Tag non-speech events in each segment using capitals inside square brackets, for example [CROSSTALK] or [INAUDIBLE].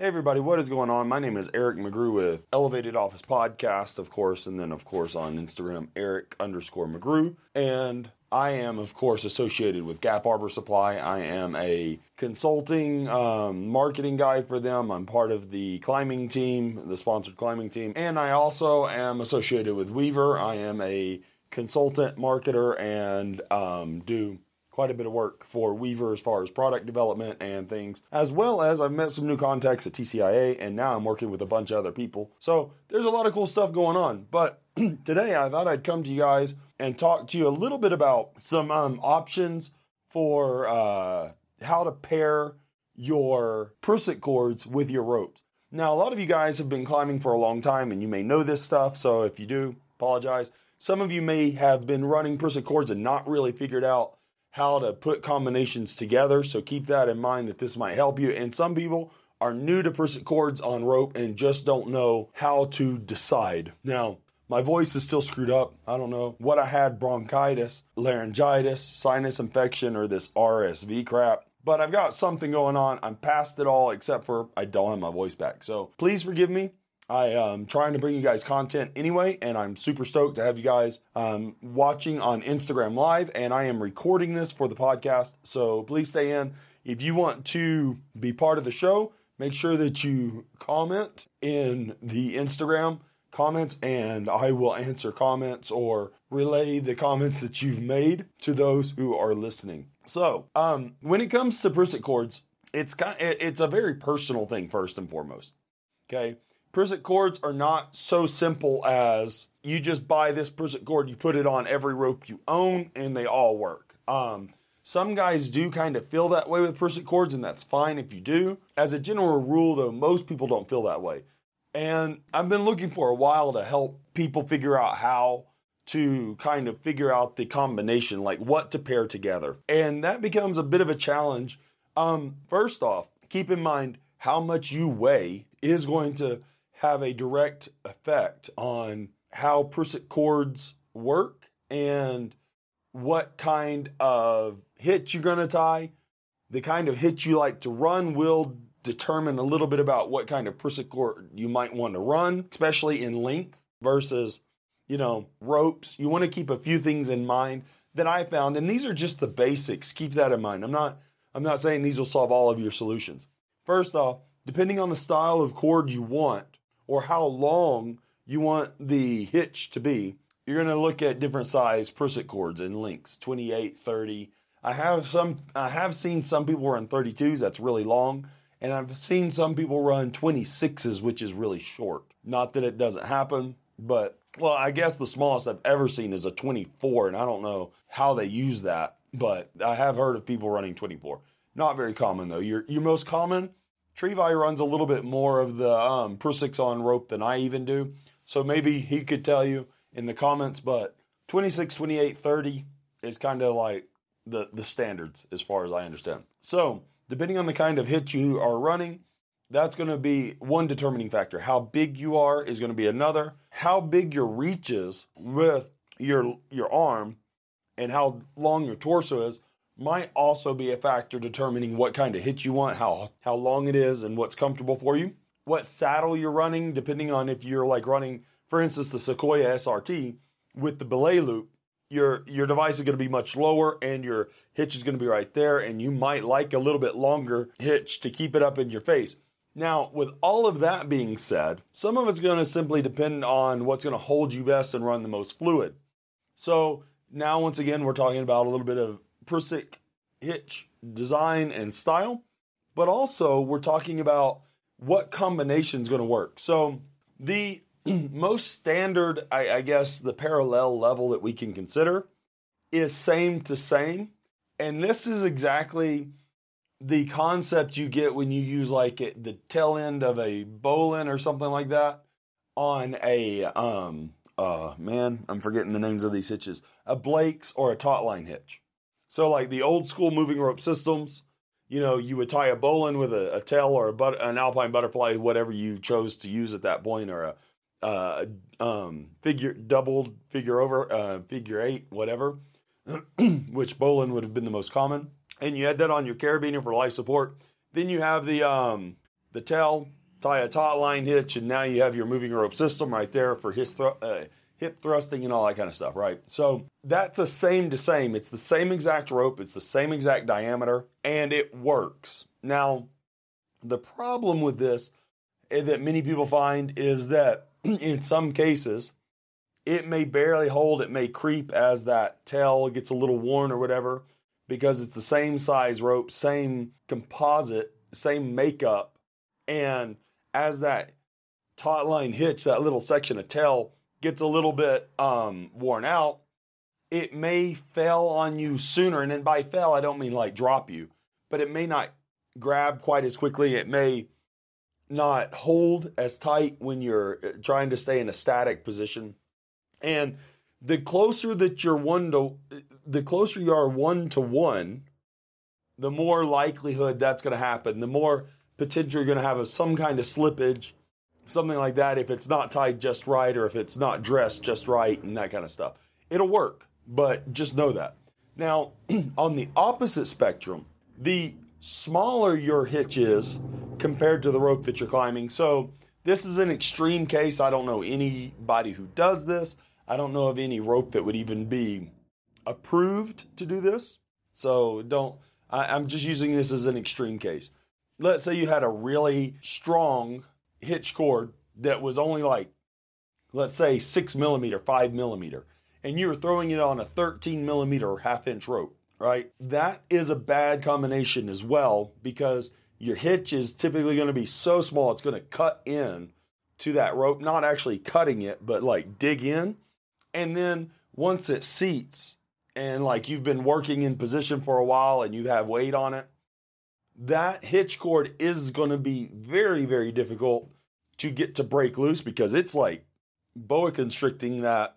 Hey everybody, what is going on? My name is Eric McGrew with Elevated Office Podcast, of course, and then of course on Instagram, Eric underscore McGrew. And I am, of course, associated with Gap Arbor Supply. I am a consulting um, marketing guy for them. I'm part of the climbing team, the sponsored climbing team. And I also am associated with Weaver. I am a consultant marketer and um, do quite a bit of work for Weaver as far as product development and things, as well as I've met some new contacts at TCIA, and now I'm working with a bunch of other people. So there's a lot of cool stuff going on. But [CLEARS THROAT] today I thought I'd come to you guys and talk to you a little bit about some um, options for uh, how to pair your Prusik cords with your ropes. Now, a lot of you guys have been climbing for a long time and you may know this stuff, so if you do, apologize. Some of you may have been running Prusik cords and not really figured out how to put combinations together. So keep that in mind that this might help you. And some people are new to Prusik cords on rope and just don't know how to decide. Now, my voice is still screwed up. I don't know what I had bronchitis, laryngitis, sinus infection, or this RSV crap. But I've got something going on. I'm past it all except for I don't have my voice back. So please forgive me. I am trying to bring you guys content anyway, and I'm super stoked to have you guys um, watching on Instagram Live. And I am recording this for the podcast, so please stay in. If you want to be part of the show, make sure that you comment in the Instagram comments, and I will answer comments or relay the comments that you've made to those who are listening. So, um, when it comes to Prusik cords, it's kind, it's a very personal thing first and foremost. Okay Prusik cords are not so simple as you just buy this Prusik cord, you put it on every rope you own, and they all work. Um, some guys do kind of feel that way with Prusik cords, and that's fine if you do. As a general rule, though, most people don't feel that way. And I've been looking for a while to help people figure out how to kind of figure out the combination, like what to pair together. And that becomes a bit of a challenge. Um, first off, keep in mind how much you weigh is going to have a direct effect on how Prusik cords work and what kind of hitch you're going to tie. The kind of hitch you like to run will determine a little bit about what kind of Prusik cord you might want to run, especially in length versus, you know, ropes. You want to keep a few things in mind that I found, and these are just the basics. Keep that in mind. I'm not I'm not saying these will solve all of your solutions. First off, depending on the style of cord you want, or how long you want the hitch to be, you're going to look at different size Prusik cords and lengths 28, 30. I have some, I have seen some people run 32s, that's really long. And I've seen some people run 26s, which is really short. Not that it doesn't happen, but well, I guess the smallest I've ever seen is a 24, and I don't know how they use that, but I have heard of people running 24. Not very common though. Your your most common Trevi runs a little bit more of the um, Prusiks on rope than I even do. So maybe he could tell you in the comments, but 26, 28, 30 is kind of like the, the standards as far as I understand. So depending on the kind of hit you are running, that's going to be one determining factor. How big you are is going to be another. How big your reach is with your your arm and how long your torso is might also be a factor determining what kind of hitch you want, how how long it is, and what's comfortable for you. What saddle you're running, depending on if you're like running, for instance, the Sequoia SRT with the belay loop, your your device is going to be much lower and your hitch is going to be right there, and you might like a little bit longer hitch to keep it up in your face. Now, with all of that being said, some of it's going to simply depend on what's going to hold you best and run the most fluid. So now, once again, we're talking about a little bit of Prusik hitch design and style, but also we're talking about what combination is going to work. So the [CLEARS THROAT] most standard, I, I, guess, the parallel level that we can consider is same to same, and this is exactly the concept you get when you use like the tail end of a bowline or something like that on a um uh man, I'm forgetting the names of these hitches, a Blake's or a taut line hitch. So like the old school moving rope systems, you know, you would tie a bowline with a, a tail or a but, an alpine butterfly, whatever you chose to use at that point, or a uh, um, figure doubled figure over uh, figure eight, whatever, [CLEARS THROAT] which bowline would have been the most common. And you had that on your carabiner for life support. Then you have the um, the tail, tie a taut line hitch, and now you have your moving rope system right there for his thru- uh, hip thrusting and all that kind of stuff, right? So that's the same to same. It's the same exact rope, it's the same exact diameter, and it works. Now, the problem with this eh, that many people find is that [CLEARS THROAT] in some cases, it may barely hold, it may creep as that tail gets a little worn or whatever, because it's the same size rope, same composite, same makeup, and as that taut line hitch, that little section of tail gets a little bit um, worn out, it may fail on you sooner. And then by fail, I don't mean like drop you, but it may not grab quite as quickly. It may not hold as tight when you're uh, trying to stay in a static position. And the closer that you're one to, the closer you are one to one, the more likelihood that's going to happen. The more potential you're going to have of some kind of slippage, something like that. If it's not tied just right, or if it's not dressed just right, and that kind of stuff, it'll work. But just know that. Now, [CLEARS THROAT] on the opposite spectrum, the smaller your hitch is compared to the rope that you're climbing. So this is an extreme case. I don't know anybody who does this. I don't know of any rope that would even be approved to do this. So don't, I, am just using this as an extreme case. Let's say you had a really strong hitch cord that was only like, let's say six millimeter, five millimeter, and you were throwing it on a 13 millimeter half inch rope, right? That is a bad combination as well because your hitch is typically going to be so small it's going to cut in to that rope, not actually cutting it, but like dig in and then once it seats and like you've been working in position for a while and you have weight on it, that hitch cord is going to be very, very difficult to get to break loose because it's like boa constricting that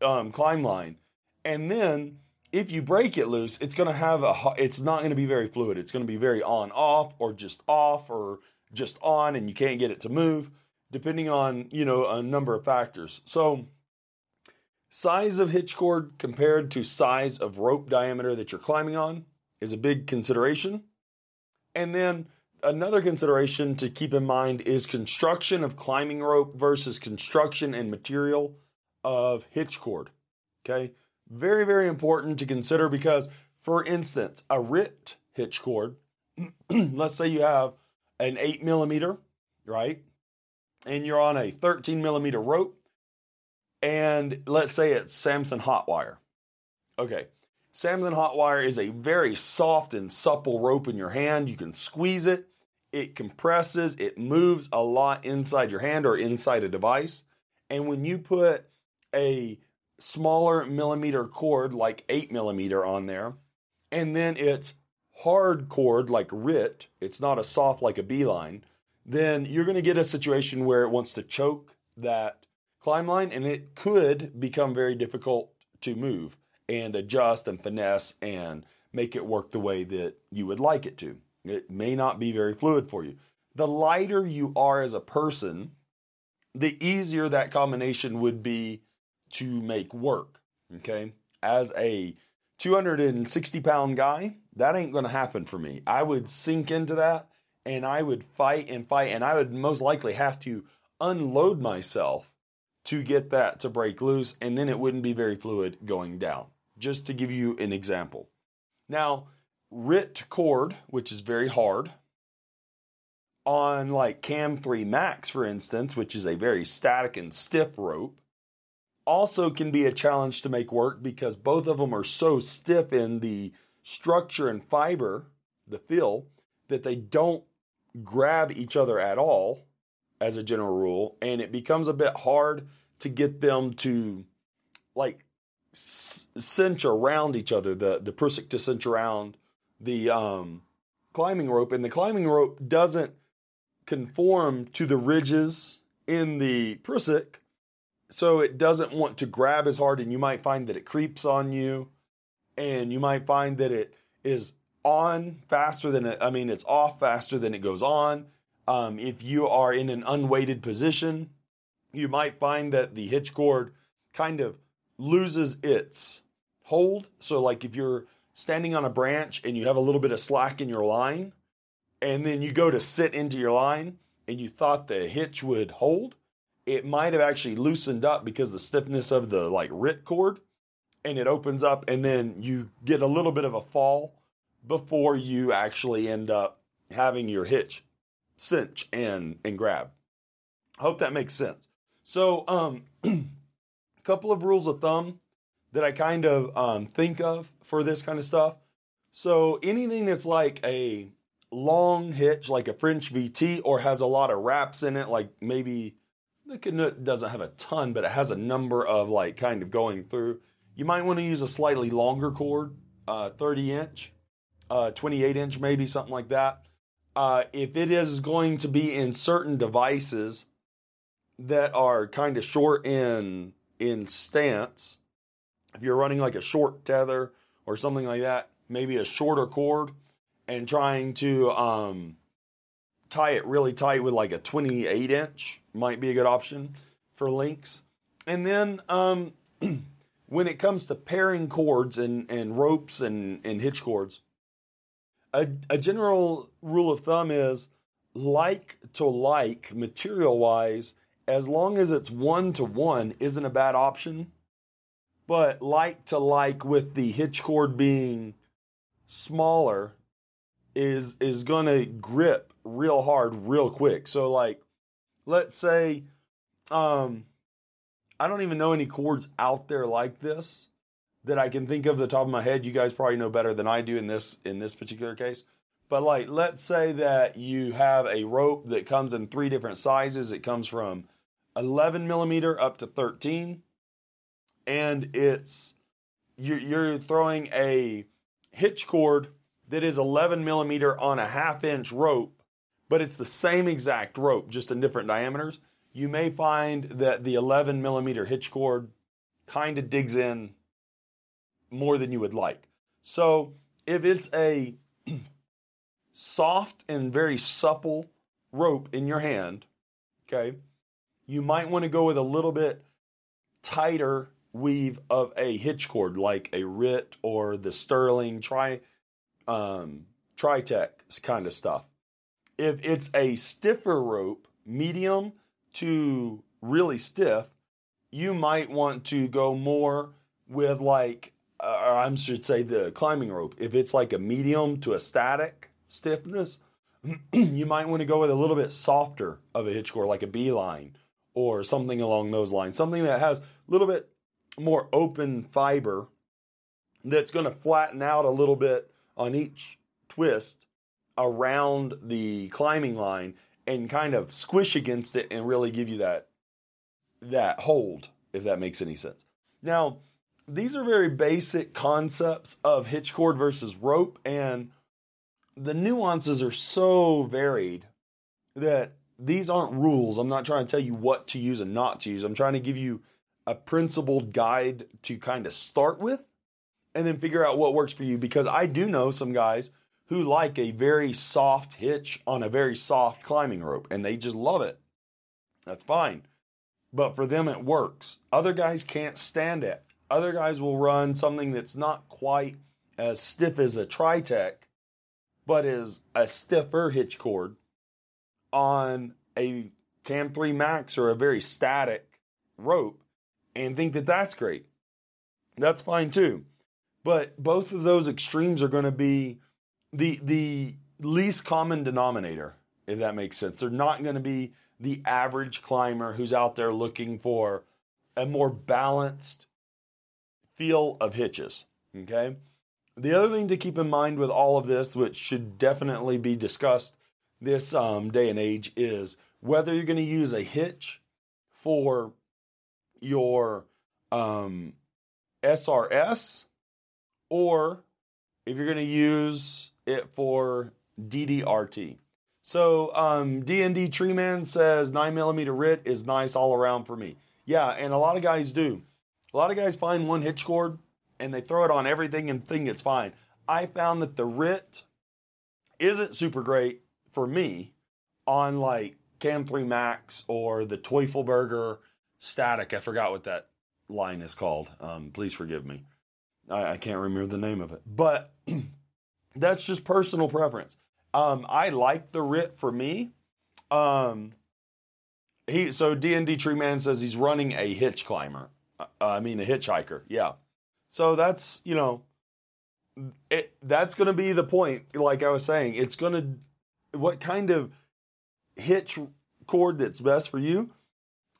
um, climb line. And then if you break it loose, it's going to have a, it's not going to be very fluid. It's going to be very on off or just off or just on and you can't get it to move depending on, you know, a number of factors. So Size of hitch cord compared to size of rope diameter that you're climbing on is a big consideration. And then another consideration to keep in mind is construction of climbing rope versus construction and material of hitch cord. Okay? Very, very important to consider because, for instance, a RIT hitch cord, [CLEARS THROAT] let's say you have an 8 millimeter, right? And you're on a 13 millimeter rope and let's say it's Samson hot wire. Okay, Samson hot wire is a very soft and supple rope in your hand. You can squeeze it, it compresses, it moves a lot inside your hand or inside a device. And when you put a smaller millimeter cord like 8 millimeter on there, and then it's hard cord like RIT, it's not a soft like a beeline, then you're going to get a situation where it wants to choke that climb line, and it could become very difficult to move and adjust and finesse and make it work the way that you would like it to. It may not be very fluid for you. The lighter you are as a person, the easier that combination would be to make work. Okay. As a 260 pound guy, that ain't going to happen for me. I would sink into that and I would fight and fight, and I would most likely have to unload myself to get that to break loose, and then it wouldn't be very fluid going down. Just to give you an example. Now, RIT cord, which is very hard, on like KM III Max, for instance, which is a very static and stiff rope, also can be a challenge to make work because both of them are so stiff in the structure and fiber, the fill, that they don't grab each other at all as a general rule, and it becomes a bit hard to get them to like cinch around each other. The the prusik to cinch around the um, climbing rope, and the climbing rope doesn't conform to the ridges in the prusik, so it doesn't want to grab as hard, and you might find that it creeps on you, and you might find that it is on faster than it. I mean, it's off faster than it goes on um, if you are in an unweighted position, you might find that the hitch cord kind of loses its hold. So, like if you're standing on a branch and you have a little bit of slack in your line, and then you go to sit into your line and you thought the hitch would hold, it might have actually loosened up because the stiffness of the like RIT cord and it opens up and then you get a little bit of a fall before you actually end up having your hitch cinch and and grab. Hope that makes sense. So um [CLEARS THROAT] couple of rules of thumb that I kind of um, think of for this kind of stuff. So anything that's like a long hitch, like a French VT, or has a lot of wraps in it, like maybe the Knut doesn't have a ton, but it has a number of like kind of going through. You might want to use a slightly longer cord, uh, 30 inch, uh, 28 inch, maybe something like that. Uh, if it is going to be in certain devices that are kind of short in in stance, if you're running like a short tether or something like that, maybe a shorter cord, and trying to um, tie it really tight with like a 28 inch might be a good option for links. And then um, [CLEARS THROAT] when it comes to pairing cords and, and ropes and, and hitch cords, a, a general rule of thumb is like to like material wise, as long as it's one to one, isn't a bad option. But like to like with the hitch cord being smaller is is gonna grip real hard real quick. So like let's say um I don't even know any cords out there like this that I can think of the top of my head. You guys probably know better than I do in this in this particular case. But like let's say that you have a rope that comes in three different sizes. It comes from 11 millimeter up to 13 and it's you're, throwing a hitch cord that is 11 millimeter on a half inch rope, but it's the same exact rope, just in different diameters. You may find that the 11 millimeter hitch cord kind of digs in more than you would like. So if it's a [CLEARS THROAT] soft and very supple rope in your hand, okay, you might want to go with a little bit tighter weave of a hitch cord like a RIT or the Sterling Tri um, Tritech kind of stuff. If it's a stiffer rope, medium to really stiff, you might want to go more with like uh, I should say the climbing rope. If it's like a medium to a static stiffness, [CLEARS THROAT] you might want to go with a little bit softer of a hitch cord, like a beeline or something along those lines. Something that has a little bit more open fiber that's going to flatten out a little bit on each twist around the climbing line and kind of squish against it and really give you that that hold if that makes any sense. Now, these are very basic concepts of hitch cord versus rope and the nuances are so varied that these aren't rules. I'm not trying to tell you what to use and not to use. I'm trying to give you a principled guide to kind of start with and then figure out what works for you because I do know some guys who like a very soft hitch on a very soft climbing rope and they just love it. That's fine. But for them, it works. Other guys can't stand it. Other guys will run something that's not quite as stiff as a Tritech, but is a stiffer hitch cord on a KM III Max or a very static rope and think that that's great. That's fine too. But both of those extremes are going to be the the least common denominator, if that makes sense. They're not going to be the average climber who's out there looking for a more balanced feel of hitches. Okay. The other thing to keep in mind with all of this, which should definitely be discussed this um, day and age, is whether you're going to use a hitch for your um, SRS or if you're going to use it for DDRT. So um, DND Treeman says 9 millimeter RIT is nice all around for me. Yeah, and a lot of guys do. A lot of guys find one hitch cord and they throw it on everything and think it's fine. I found that the RIT isn't super great for me on like KM III Max or the Teufelberger Static. I forgot what that line is called. Um, please forgive me. I, I can't remember the name of it, but [CLEARS THROAT] that's just personal preference. Um, I like the RIT for me. Um, he so D and D Tree Man says he's running a hitch climber. Uh, I mean a hitchhiker. Yeah. So that's you know, it that's going to be the point. Like I was saying, it's going to what kind of hitch cord that's best for you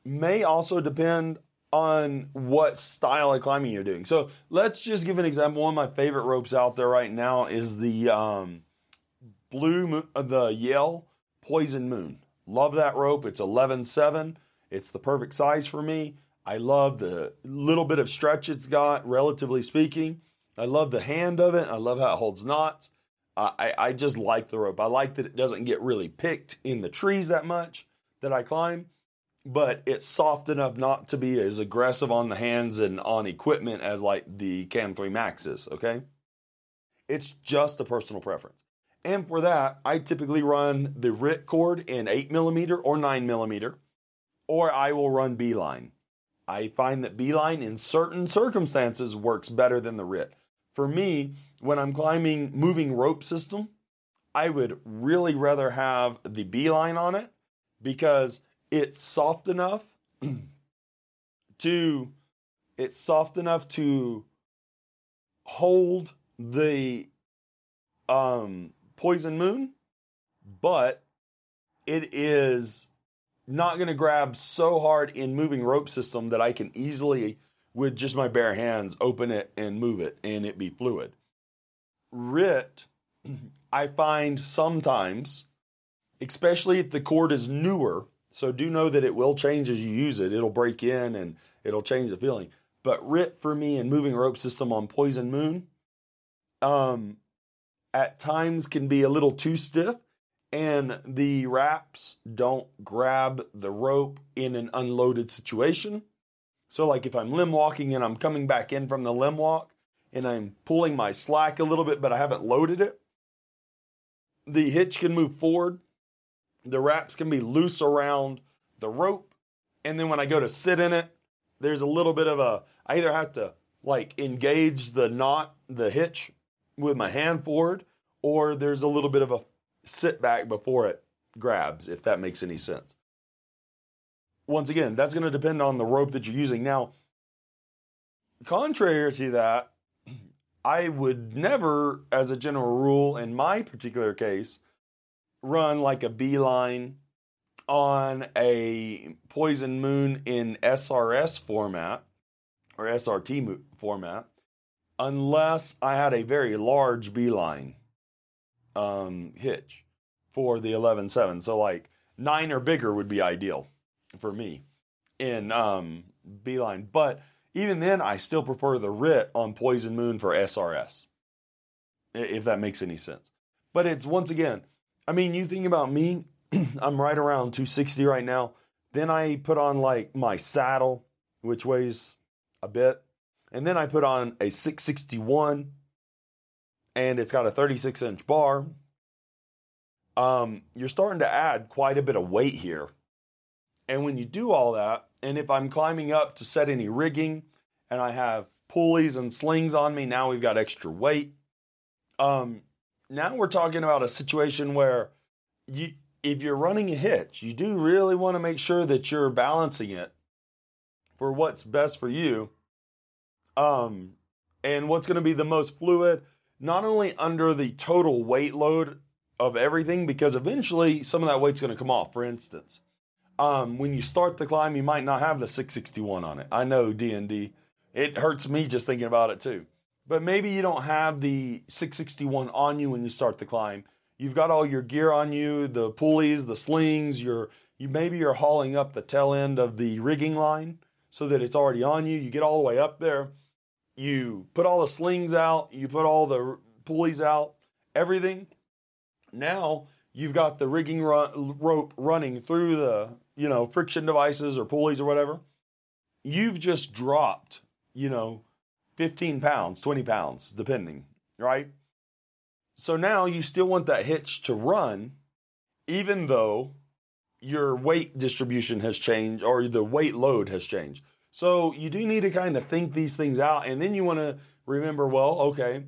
may also depend on what style of climbing you're doing. So let's just give an example. One of my favorite ropes out there right now is the um, blue, uh, the Yale Poison Moon. Love that rope. It's 11.7. It's the perfect size for me. I love the little bit of stretch it's got, relatively speaking. I love the hand of it. I love how it holds knots. I, I just like the rope. I like that it doesn't get really picked in the trees that much that I climb, but it's soft enough not to be as aggressive on the hands and on equipment as like the KM III Max is, okay? It's just a personal preference. And for that, I typically run the RIT cord in 8 millimeter or 9 millimeter, or I will run B-line. I find that B-line in certain circumstances works better than the RIT. For me, when I'm climbing moving rope system, I would really rather have the B-line on it because it's soft enough [CLEARS THROAT] to it's soft enough to hold the um, poison moon, but it is not going to grab so hard in moving rope system that I can easily, with just my bare hands, open it and move it and it be fluid. RIT, [CLEARS THROAT] I find sometimes, especially if the cord is newer, so do know that it will change as you use it. It'll break in and it'll change the feeling. But RIT for me and moving rope system on Poison Moon, um, at times can be a little too stiff and the wraps don't grab the rope in an unloaded situation. So, like if I'm limb walking and I'm coming back in from the limb walk and I'm pulling my slack a little bit, but I haven't loaded it, the hitch can move forward. The wraps can be loose around the rope. And then when I go to sit in it, there's a little bit of a, I either have to like engage the knot, the hitch with my hand forward, or there's a little bit of a sit back before it grabs, if that makes any sense. Once again, that's going to depend on the rope that you're using. Now, contrary to that, I would never, as a general rule, in my particular case, run like a B-line on a Poison Moon in SRS format or SRT format unless I had a very large B-line um, hitch for the 11.7. So like nine or bigger would be ideal for me in um, B-line. But even then, I still prefer the RIT on Poison Moon for SRS, if that makes any sense. But it's once again, I mean, you think about me, [CLEARS THROAT] I'm right around 260 right now. Then I put on like my saddle, which weighs a bit. And then I put on a 661 and it's got a 36 inch bar. Um, you're starting to add quite a bit of weight here. And when you do all that, and if I'm climbing up to set any rigging and I have pulleys and slings on me, now we've got extra weight. Um, now we're talking about a situation where you if you're running a hitch, you do really want to make sure that you're balancing it for what's best for you. Um, and what's going to be the most fluid not only under the total weight load of everything, because eventually some of that weight's going to come off. For instance, um, when you start the climb, you might not have the 661 on it. I know D&D. It hurts me just thinking about it too. But maybe you don't have the 661 on you when you start the climb. You've got all your gear on you, the pulleys, the slings, your you maybe you're hauling up the tail end of the rigging line so that it's already on you. You get all the way up there you put all the slings out, you put all the pulleys out, everything. Now you've got the rigging run, rope running through the, you know, friction devices or pulleys or whatever. You've just dropped, you know, 15 pounds, 20 pounds, depending, right? So now you still want that hitch to run, even though your weight distribution has changed or the weight load has changed. So you do need to kind of think these things out. And then you want to remember, well, okay,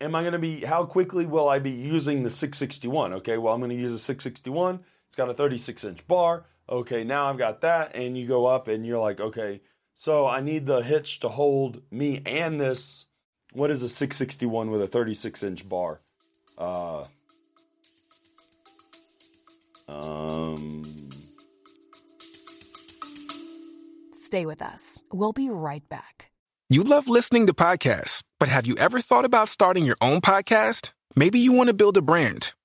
am I going to be, how quickly will I be using the 661? Okay, well, I'm going to use a 661. It's got a 36 inch bar. Okay, now I've got that. And you go up and you're like, okay, so I need the hitch to hold me and this. What is a 661 with a 36 inch bar? Uh, um, Stay with us. We'll be right back. You love listening to podcasts, but have you ever thought about starting your own podcast? Maybe you want to build a brand,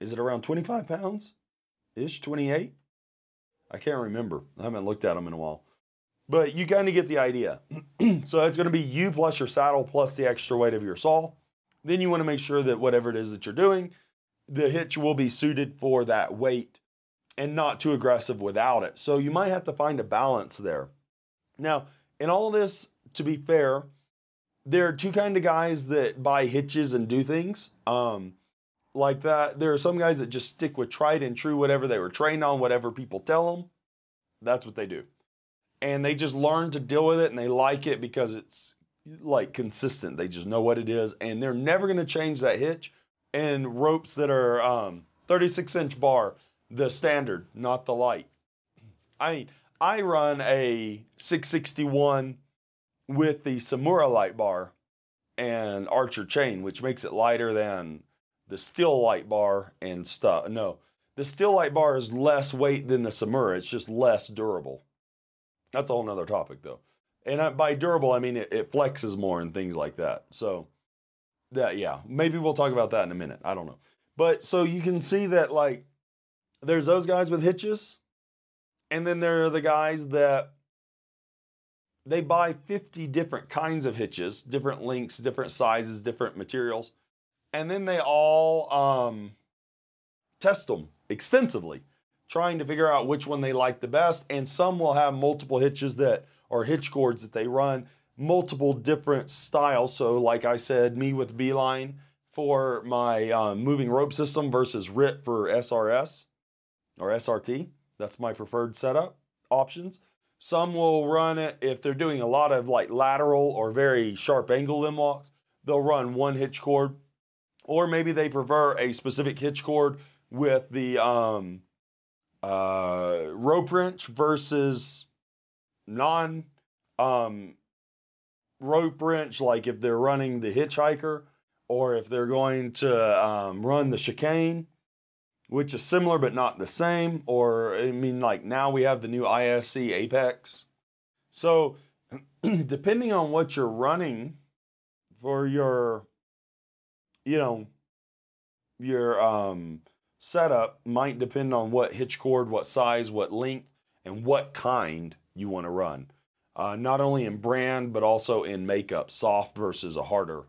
Is it around 25 pounds? Ish, 28? I can't remember. I haven't looked at them in a while. But you kind of get the idea. [CLEARS THROAT] so it's going to be you plus your saddle plus the extra weight of your saw. Then you want to make sure that whatever it is that you're doing, the hitch will be suited for that weight and not too aggressive without it. So you might have to find a balance there. Now, in all this, to be fair, there are two kind of guys that buy hitches and do things um, like that. There are some guys that just stick with tried and true, whatever they were trained on, whatever people tell them. That's what they do, and they just learn to deal with it, and they like it because it's like consistent. They just know what it is, and they're never going to change that hitch. And ropes that are um, 36 inch bar the standard, not the light. I mean, I run a 661 with the Samura light bar and Archer chain, which makes it lighter than the steel light bar and stuff. No, the steel light bar is less weight than the Samura. It's just less durable. That's a whole nother topic though. And by durable, I mean it, it flexes more and things like that. So that, yeah, maybe we'll talk about that in a minute. I don't know. But so you can see that like there's those guys with hitches, and then there are the guys that they buy 50 different kinds of hitches, different lengths, different sizes, different materials, and then they all um, test them extensively, trying to figure out which one they like the best. And some will have multiple hitches that or hitch cords that they run multiple different styles. So, like I said, me with Beeline for my um, moving rope system versus RIT for SRS or SRT. That's my preferred setup options. Some will run it if they're doing a lot of like lateral or very sharp angle limb locks. They'll run one hitch cord, or maybe they prefer a specific hitch cord with the um, uh, rope wrench versus non um, rope wrench. Like if they're running the hitchhiker, or if they're going to um, run the chicane which is similar but not the same. Or, I mean, like now we have the new ISC Apex. So, [CLEARS THROAT] depending on what you're running for your, you know, your um, setup might depend on what hitch cord, what size, what length, and what kind you want to run. Uh, not only in brand, but also in makeup, soft versus a harder,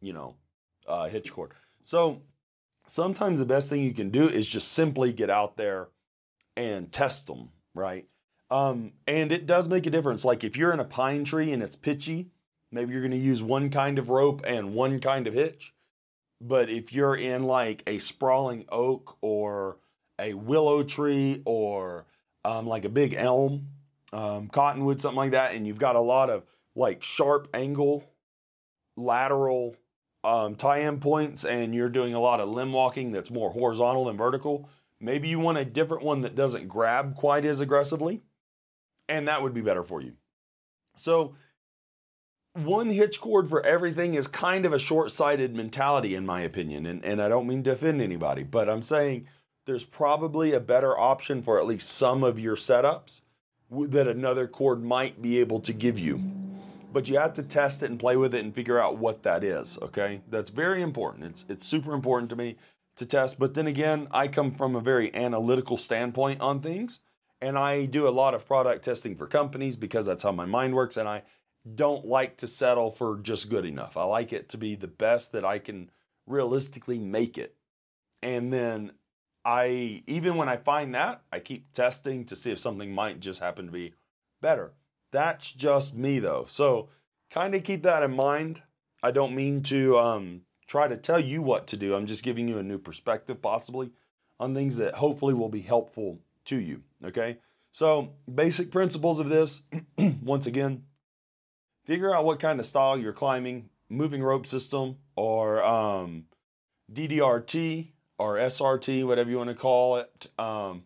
you know, uh, hitch cord. So, sometimes the best thing you can do is just simply get out there and test them, right? Um, and it does make a difference. Like if you're in a pine tree and it's pitchy, maybe you're going to use one kind of rope and one kind of hitch. But if you're in like a sprawling oak or a willow tree or um, like a big elm, um, cottonwood, something like that, and you've got a lot of like sharp angle, lateral um, tie-in points and you're doing a lot of limb walking that's more horizontal than vertical, maybe you want a different one that doesn't grab quite as aggressively, and that would be better for you. So, one hitch cord for everything is kind of a short-sighted mentality, in my opinion, and, and I don't mean to offend anybody, but I'm saying there's probably a better option for at least some of your setups that another cord might be able to give you but you have to test it and play with it and figure out what that is. Okay, that's very important. It's it's super important to me to test. But then again, I come from a very analytical standpoint on things, and I do a lot of product testing for companies because that's how my mind works, and I don't like to settle for just good enough. I like it to be the best that I can realistically make it. And then I, even when I find that, I keep testing to see if something might just happen to be better. That's just me though. So kind of keep that in mind. I don't mean to um, try to tell you what to do. I'm just giving you a new perspective, possibly, on things that hopefully will be helpful to you. Okay. So, basic principles of this [CLEARS THROAT] once again, figure out what kind of style you're climbing, moving rope system, or um, DDRT or SRT, whatever you want to call it. Um,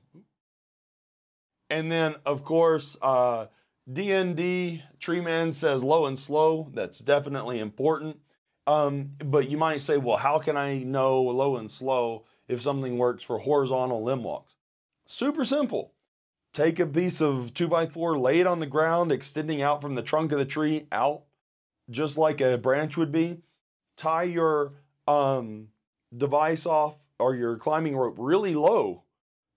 and then, of course, uh, DND, Tree Man says low and slow. That's definitely important. Um, but you might say, well, how can I know low and slow if something works for horizontal limb walks? Super simple. Take a piece of 2x4, lay it on the ground, extending out from the trunk of the tree out, just like a branch would be. Tie your um, device off or your climbing rope really low.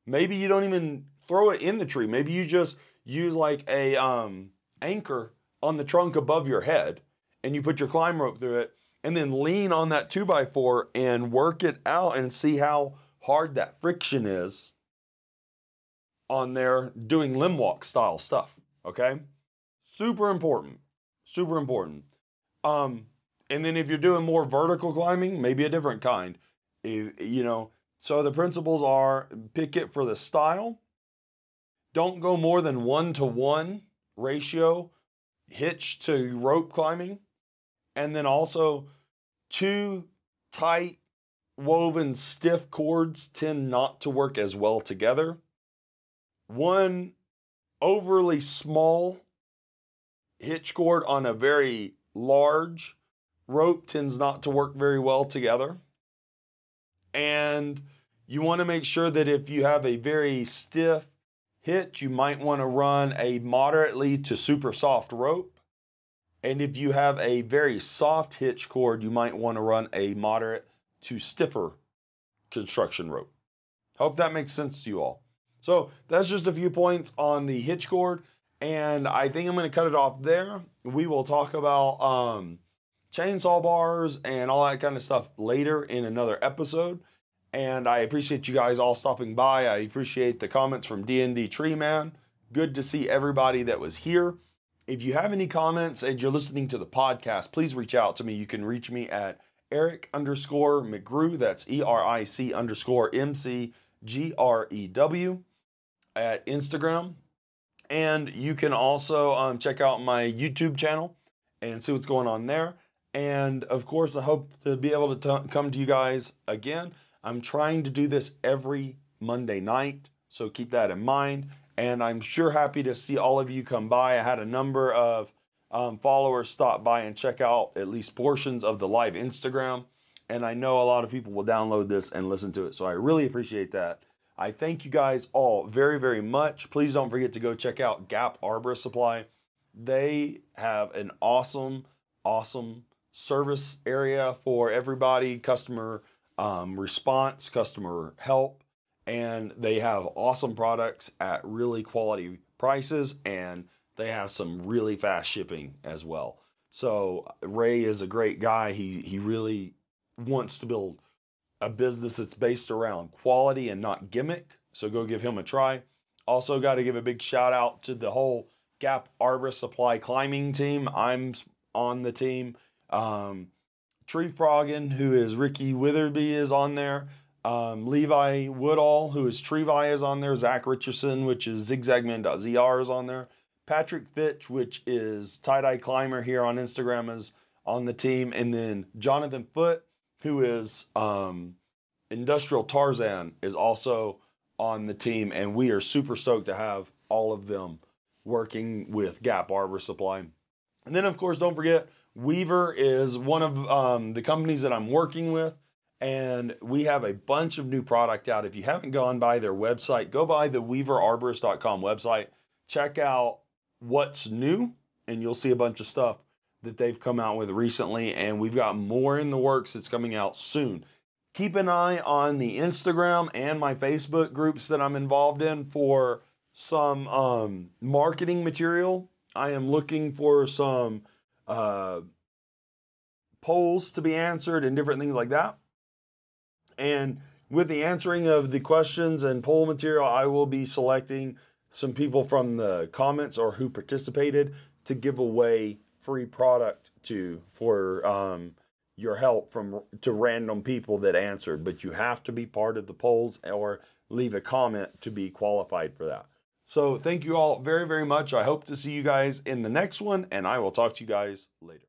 Maybe you don't even throw it in the tree. Maybe you just use like a um, anchor on the trunk above your head and you put your climb rope through it and then lean on that 2x4 and work it out and see how hard that friction is on there doing limb walk style stuff. Okay? Super important. Super important. Um, and then if you're doing more vertical climbing, maybe a different kind. If, you know, so the principles are pick it for the style. Don't go more than one to one ratio hitch to rope climbing. And then also two tight woven stiff cords tend not to work as well together. One overly small hitch cord on a very large rope tends not to work very well together. And you want to make sure that if you have a very stiff hitch, you might want to run a moderately to super soft rope. And if you have a very soft hitch cord, you might want to run a moderate to stiffer construction rope. Hope that makes sense to you all. So that's just a few points on the hitch cord. And I think I'm going to cut it off there. We will talk about um, chainsaw bars and all that kind of stuff later in another episode. And I appreciate you guys all stopping by. I appreciate the comments from DND Tree Man. Good to see everybody that was here. If you have any comments and you're listening to the podcast, please reach out to me. You can reach me at Eric underscore McGrew. That's E R I C underscore M C G R E W at Instagram. And you can also um, check out my YouTube channel and see what's going on there. And of course, I hope to be able to t- come to you guys again. I'm trying to do this every Monday night, so keep that in mind. And I'm sure happy to see all of you come by. I had a number of um, followers stop by and check out at least portions of the live Instagram. And I know a lot of people will download this and listen to it. So I really appreciate that. I thank you guys all very, very much. Please don't forget to go check out Gap Arbor Supply. They have an awesome, awesome service area for everybody, customer um, response, customer help, and they have awesome products at really quality prices and they have some really fast shipping as well. So Ray is a great guy. He he really wants to build a business that's based around quality and not gimmick. So go give him a try. Also got to give a big shout out to the whole Gap Arbor Supply climbing team. I'm on the team. Um, Tree Froggin, who is Ricky Witherby, is on there. Um, Levi Woodall, who is Trevi, is on there. Zach Richardson, which is zigzagman.zr, is on there. Patrick Fitch, which is tie dye climber here on Instagram, is on the team. And then Jonathan Foot, who is um, Industrial Tarzan, is also on the team. And we are super stoked to have all of them working with Gap Arbor Supply. And then, of course, don't forget Weaver is one of um, the companies that I'm working with, and we have a bunch of new product out. If you haven't gone by their website, go by the weaverarborist.com website, check out what's new, and you'll see a bunch of stuff that they've come out with recently, and we've got more in the works that's coming out soon. Keep an eye on the Instagram and my Facebook groups that I'm involved in for some um, marketing material. I am looking for some uh, polls to be answered and different things like that. And with the answering of the questions and poll material, I will be selecting some people from the comments or who participated to give away free product to for um, your help from to random people that answered. But you have to be part of the polls or leave a comment to be qualified for that. So thank you all very very much. I hope to see you guys in the next one, and I will talk to you guys later.